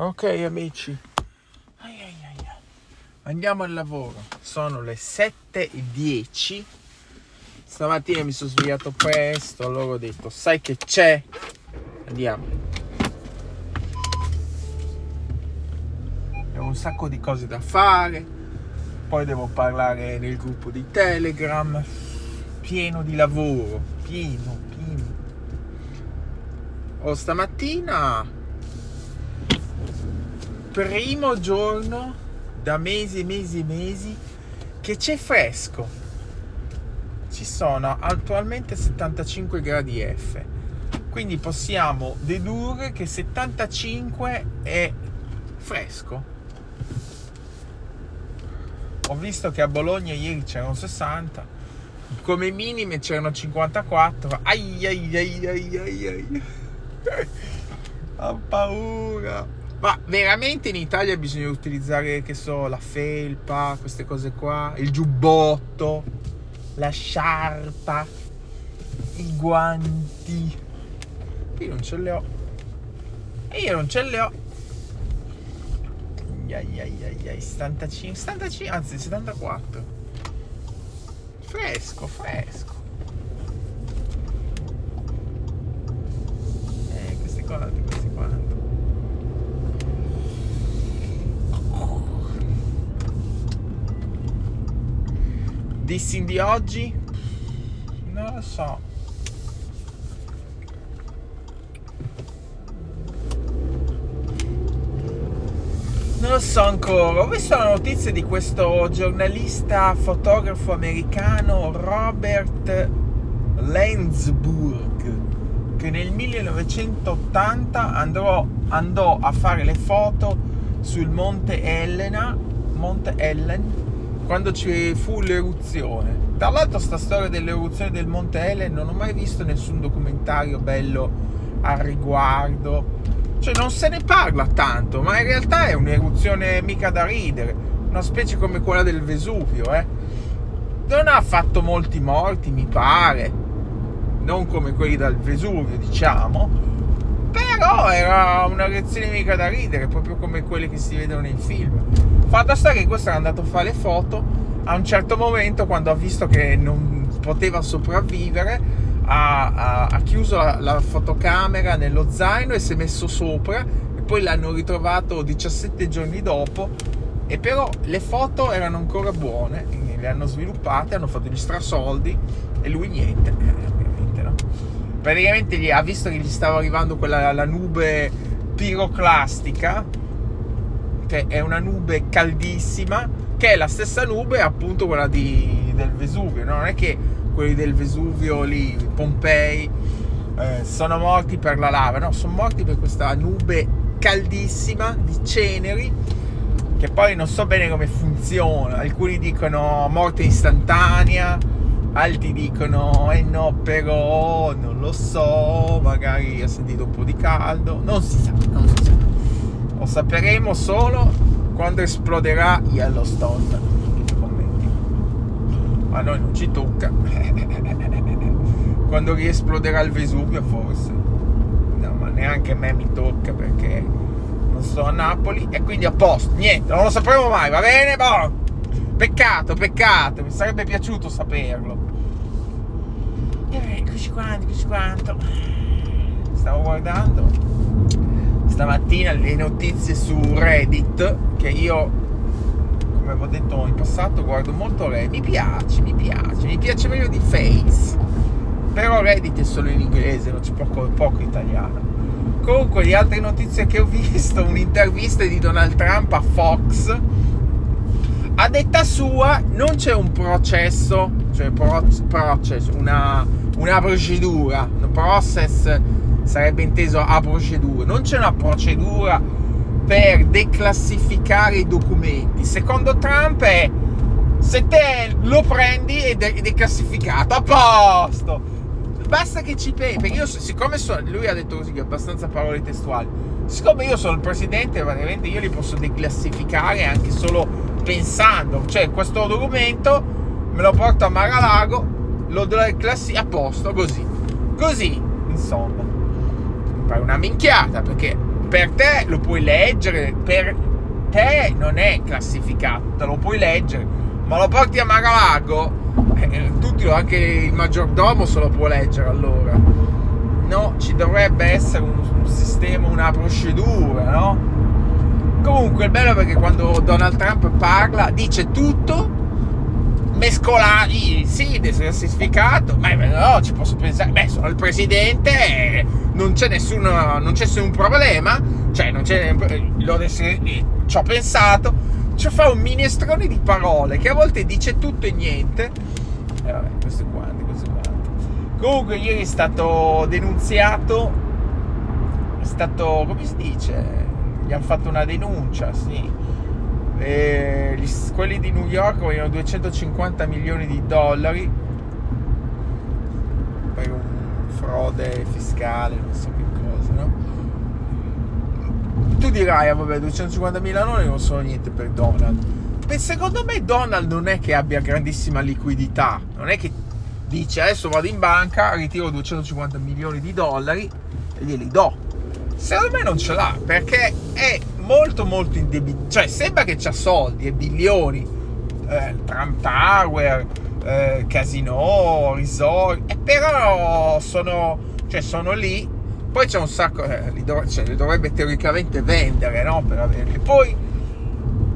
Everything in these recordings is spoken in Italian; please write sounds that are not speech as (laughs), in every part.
Ok amici, ai ai ai andiamo al lavoro. Sono le 7.10. Stamattina mi sono svegliato presto, allora ho detto, sai che c'è? Andiamo. Ho un sacco di cose da fare. Poi devo parlare nel gruppo di Telegram. Pieno di lavoro, pieno, pieno. Oh, stamattina primo giorno da mesi e mesi e mesi che c'è fresco. Ci sono attualmente 75 gradi F. Quindi possiamo dedurre che 75 è fresco. Ho visto che a Bologna ieri c'erano 60, come minime c'erano 54. Ai ai ai ai ai ai. (laughs) Ho paura. Ma veramente in Italia bisogna utilizzare, che so, la felpa, queste cose qua, il giubbotto, la sciarpa, i guanti. Io non ce le ho. Io non ce le ho. Ai ai ai ai, 75, 75, anzi 74. Fresco, fresco. Eh, queste cose, queste qua. Dissing di oggi? Non lo so. Non lo so ancora. Ho visto la notizia di questo giornalista fotografo americano Robert Lenzburg che nel 1980 andrò, andò a fare le foto sul monte Elena, Monte Ellen quando ci fu l'eruzione. Tra l'altro sta storia dell'eruzione del Monte Helen non ho mai visto nessun documentario bello al riguardo. Cioè non se ne parla tanto, ma in realtà è un'eruzione mica da ridere, una specie come quella del Vesuvio, eh. Non ha fatto molti morti, mi pare, non come quelli dal Vesuvio, diciamo, però era una reazione mica da ridere, proprio come quelle che si vedono nei film. Fatto sta che questo era andato a fare le foto, a un certo momento quando ha visto che non poteva sopravvivere, ha, ha, ha chiuso la, la, fotocamera nello zaino e si è messo sopra e poi l'hanno ritrovato 17 giorni dopo e però le foto erano ancora buone, le hanno sviluppate, hanno fatto gli strasoldi e lui niente. Praticamente gli, ha visto che gli stava arrivando quella la nube piroclastica che è una nube caldissima, che è la stessa nube appunto quella di, del Vesuvio, no? non è che quelli del Vesuvio lì, Pompei, eh, sono morti per la lava, no, sono morti per questa nube caldissima di ceneri che poi non so bene come funziona, alcuni dicono morte istantanea, altri dicono eh no però non lo so, magari ha sentito un po' di caldo, non si sa, non si sa. Lo sapremo solo quando esploderà Yellowstone. A noi non ci tocca. (laughs) quando riesploderà il Vesuvio forse. No, ma neanche a me mi tocca perché non sto a Napoli e quindi a posto. Niente, non lo sapremo mai, va bene? Boh. Peccato, peccato, mi sarebbe piaciuto saperlo. Eh, eccoci quanto, eccoci quanto. Stavo guardando. Stamattina le notizie su Reddit che io come avevo detto in passato guardo molto Reddit mi piace mi piace mi piace meglio di Face. Però Reddit è solo in inglese non c'è poco, poco italiano. Comunque le altre notizie che ho (laughs) visto un'intervista di Donald Trump a Fox a detta sua non c'è un processo cioè process, una, una procedura process sarebbe inteso a procedura. Non c'è una procedura per declassificare i documenti. Secondo Trump è se te lo prendi è declassificato, a posto. Basta che ci pensi, perché io siccome so, lui ha detto così abbastanza parole testuali. Siccome io sono il presidente, praticamente io li posso declassificare anche solo pensando, cioè questo documento me lo porto a Maralago, lo declassifico a posto, così. Così, insomma pare una minchiata perché per te lo puoi leggere, per te non è classificato, te lo puoi leggere, ma lo porti a Maralago, eh, tutti, anche il maggiordomo se lo può leggere allora. No, ci dovrebbe essere un, un sistema, una procedura, no? Comunque il bello è perché quando Donald Trump parla dice tutto mescolati, sì, desertificato, ma no, ci posso pensare, beh, sono il presidente, non c'è nessuno, non c'è nessun problema, cioè non c'è, l'ho, ci ho pensato, ci fa un minestrone di parole che a volte dice tutto e niente. E eh, vabbè, questo quanti, questo quanti. Comunque ieri è stato denunziato, è stato, come si dice? Gli hanno fatto una denuncia, sì e gli, quelli di New York vogliono 250 milioni di dollari per un frode fiscale, non so che cosa, no? Tu dirai, ah, vabbè, 250 mila dollari non sono niente per Donald. Beh, secondo me Donald non è che abbia grandissima liquidità, non è che dice adesso vado in banca, ritiro 250 milioni di dollari e glieli do. Secondo me non ce l'ha perché è molto molto indebitato, cioè sembra che c'ha soldi e bilioni, eh, Trump Tower, eh, casino, resort, e però sono, cioè, sono lì, poi c'è un sacco, eh, li, dov- cioè, li, dovrebbe teoricamente vendere, no? Per averli. Poi,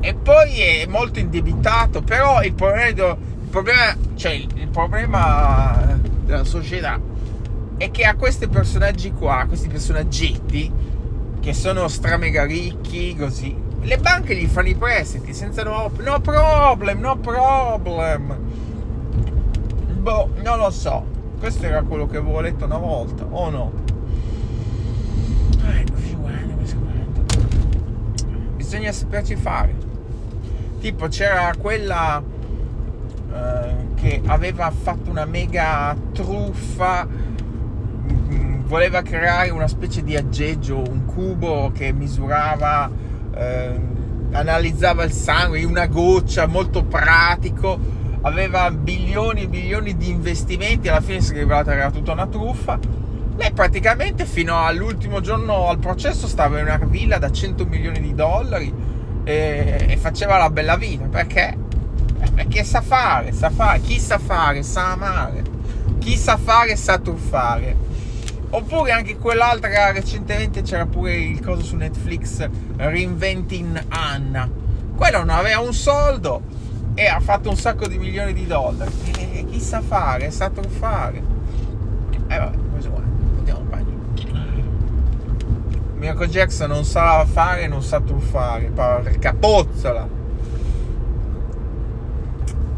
e poi è molto indebitato, però il problema, il problema, cioè, il problema della società è che a questi personaggi qua, questi personaggetti, che sono stramega ricchi, così. Le banche gli fanno i prestiti senza no, no problem, no problem. Boh, non lo so. Questo era quello che avevo letto una volta, o no? Bisogna saperci fare. Tipo c'era quella eh, che aveva fatto una mega truffa voleva creare una specie di aggeggio, un cubo che misurava, eh, analizzava il sangue, una goccia, molto pratico, aveva bilioni e bilioni di investimenti, alla fine si è rivelata che era tutta una truffa. Lei praticamente fino all'ultimo giorno al processo stava in una villa da 100 milioni di dollari e, e faceva la bella vita perché? Perché sa fare, sa fare, chi sa fare sa amare, chi sa fare sa truffare. Oppure anche quell'altra recentemente c'era pure il coso su Netflix Reinventing Anna. Quello non aveva un soldo e ha fatto un sacco di milioni di dollari. E chi sa fare, sa truffare. E eh vabbè, questo qua, andiamo in bagno. Michael Jackson non sa fare, non sa truffare, capozzola.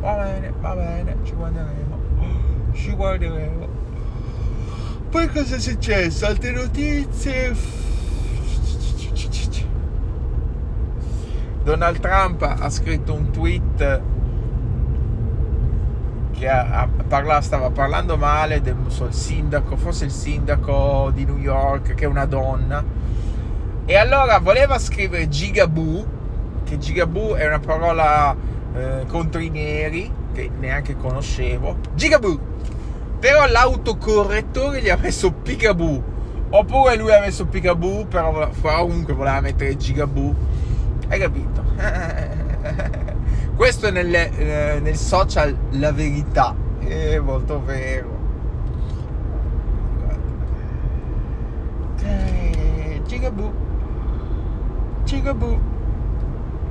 Va bene, va bene, ci guarderemo. (gasps) Ci guarderemo. Poi cosa è successo? Altre notizie? Donald Trump ha scritto un tweet che ha, parla, stava parlando male del so, sindaco, forse il sindaco di New York, che è una donna. E allora voleva scrivere Gigaboo, che Gigaboo è una parola eh, contro i neri, che neanche conoscevo. Gigaboo! Però l'autocorrettore gli ha messo Picaboo. Oppure lui ha messo Picaboo, però, comunque voleva mettere Gigaboo. Hai capito? (laughs) Questo è nel, eh, nel social la verità. È molto vero. Eh, Gigaboo. Gigaboo.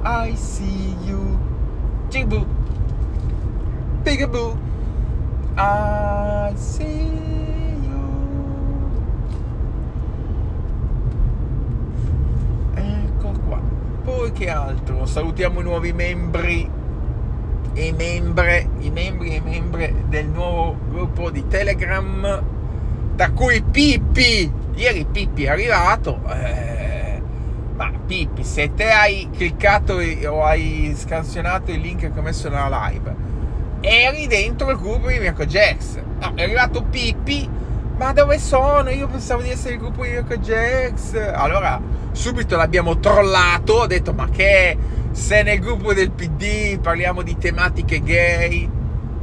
I see you. Gigaboo. Picaboo. I see you. Ecco qua. Poi che altro? Salutiamo i nuovi membri e membre, i membri e membre del nuovo gruppo di Telegram, da cui Pippi. Ieri Pippi è arrivato. Eh, ma Pippi, se te hai cliccato o hai scansionato il link che ho messo nella live eri dentro il gruppo di Mirko Jax. No, è arrivato Pippi, ma dove sono? Io pensavo di essere il gruppo di Mirko Jax. Allora, subito l'abbiamo trollato, ho detto, ma che sei nel gruppo del PD, parliamo di tematiche gay.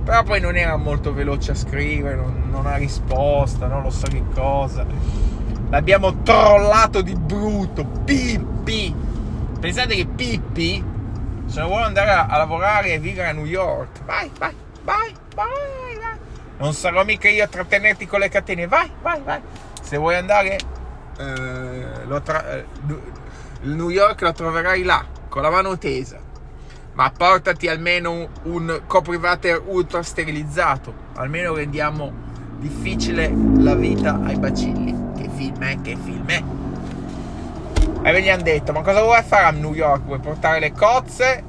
Però poi non era molto veloce a scrivere, non, non ha risposta, non lo so che cosa. L'abbiamo trollato di brutto. Pippi. Pensate che Pippi, se non vuole andare a, a lavorare e vivere a New York, vai, vai, vai, vai, vai. Non sarò mica io a trattenerti con le catene. Vai, vai, vai. Se vuoi andare, eh, tra- eh, New York lo troverai là, con la mano tesa. Ma portati almeno un, un coprivater ultra sterilizzato. Almeno rendiamo difficile la vita ai bacilli. Che film è? Che film è? E ve gli hanno detto, ma cosa vuoi fare a New York? Vuoi portare le cozze?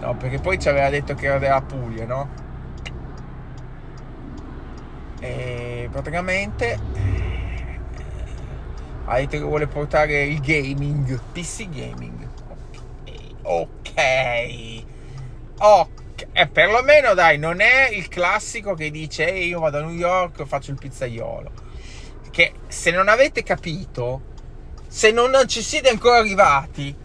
No, perché poi ci aveva detto che era della Puglia, no? E praticamente ha detto che vuole portare il gaming, PC gaming. Ok. Ok. Eh, perlomeno dai, non è il classico che dice Ehi, io vado a New York e faccio il pizzaiolo. Che se non avete capito, se non, non ci siete ancora arrivati,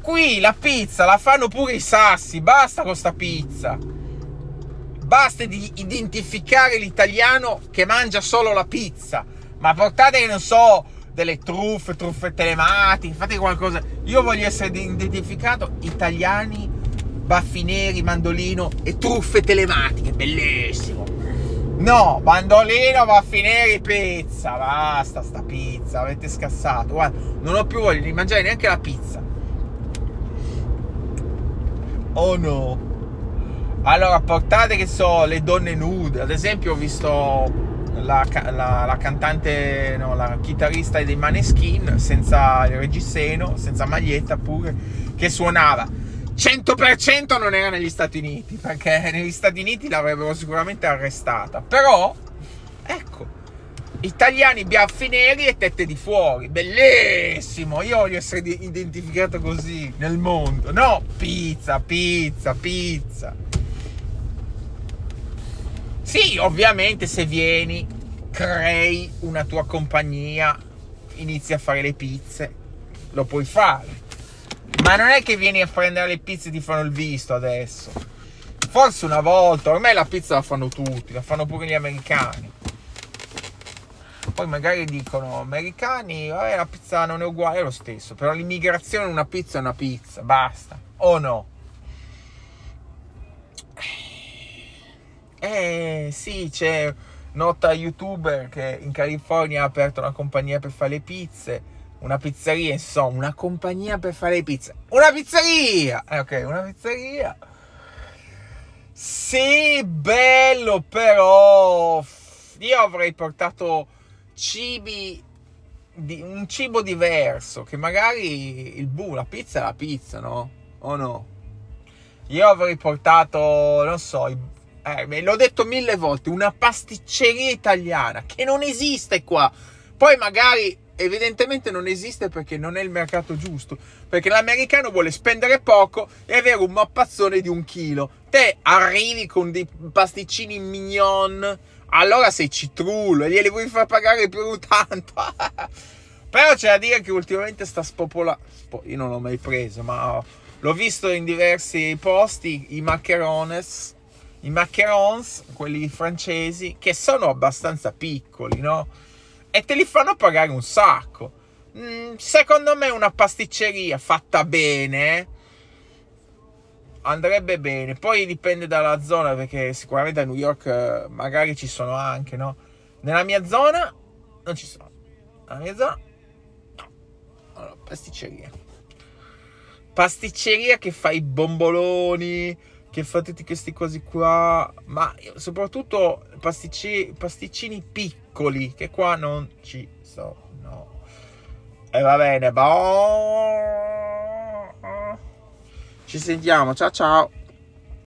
qui la pizza la fanno pure i sassi. Basta con sta pizza. Basta di identificare l'italiano che mangia solo la pizza. Ma portate, non so, delle truffe, truffe telematiche, fate qualcosa. Io voglio essere identificato italiani, baffi neri, mandolino e truffe telematiche, bellissimo. No, bandolino, baffi neri, pizza, basta sta pizza, avete scassato. Guarda, non ho più voglia di mangiare neanche la pizza. Oh no. Allora, portate che so, le donne nude. Ad esempio, ho visto la, la, la, cantante, no, la chitarrista dei Maneskin, senza il reggiseno, senza maglietta pure, che suonava. 100% non era negli Stati Uniti, perché negli Stati Uniti l'avrebbero sicuramente arrestata. Però, ecco, italiani biaffi neri e tette di fuori. Bellissimo! Io voglio essere identificato così nel mondo. No, pizza, pizza, pizza. Sì, ovviamente se vieni, crei una tua compagnia, inizi a fare le pizze, lo puoi fare. Ma non è che vieni a prendere le pizze e ti fanno il visto adesso. Forse una volta, ormai la pizza la fanno tutti, la fanno pure gli americani. Poi magari dicono, americani, vabbè, la pizza non è uguale, è lo stesso. Però l'immigrazione una pizza è una pizza, basta. O no? Eh sì, c'è nota youtuber che in California ha aperto una compagnia per fare le pizze, una pizzeria, insomma, una compagnia per fare le pizze. Una pizzeria! Eh, ok, una pizzeria. Sì, bello, però io avrei portato cibi di, un cibo diverso, che magari il bu, la pizza è la pizza, no? O no? Io avrei portato, non so, i eh, l'ho detto mille volte, una pasticceria italiana che non esiste qua. Poi magari evidentemente non esiste perché non è il mercato giusto. Perché l'americano vuole spendere poco e avere un mappazzone di un chilo. Te arrivi con dei pasticcini mignon, allora sei citrullo e glieli vuoi far pagare più tanto. (laughs) Però c'è da dire che ultimamente sta spopolando. Io non l'ho mai preso, ma l'ho visto in diversi posti. I macarones i macarons, quelli francesi, che sono abbastanza piccoli, no? E te li fanno pagare un sacco. Mm, secondo me una pasticceria fatta bene andrebbe bene. Poi dipende dalla zona, perché sicuramente a New York eh, magari ci sono anche, no? Nella mia zona non ci sono. Nella mia zona no. Allora, pasticceria. Pasticceria che fa i bomboloni, che fa tutti questi cosi qua, ma soprattutto pasticci, pasticcini piccoli, che qua non ci sono. E va bene, boh. Ci sentiamo, ciao ciao.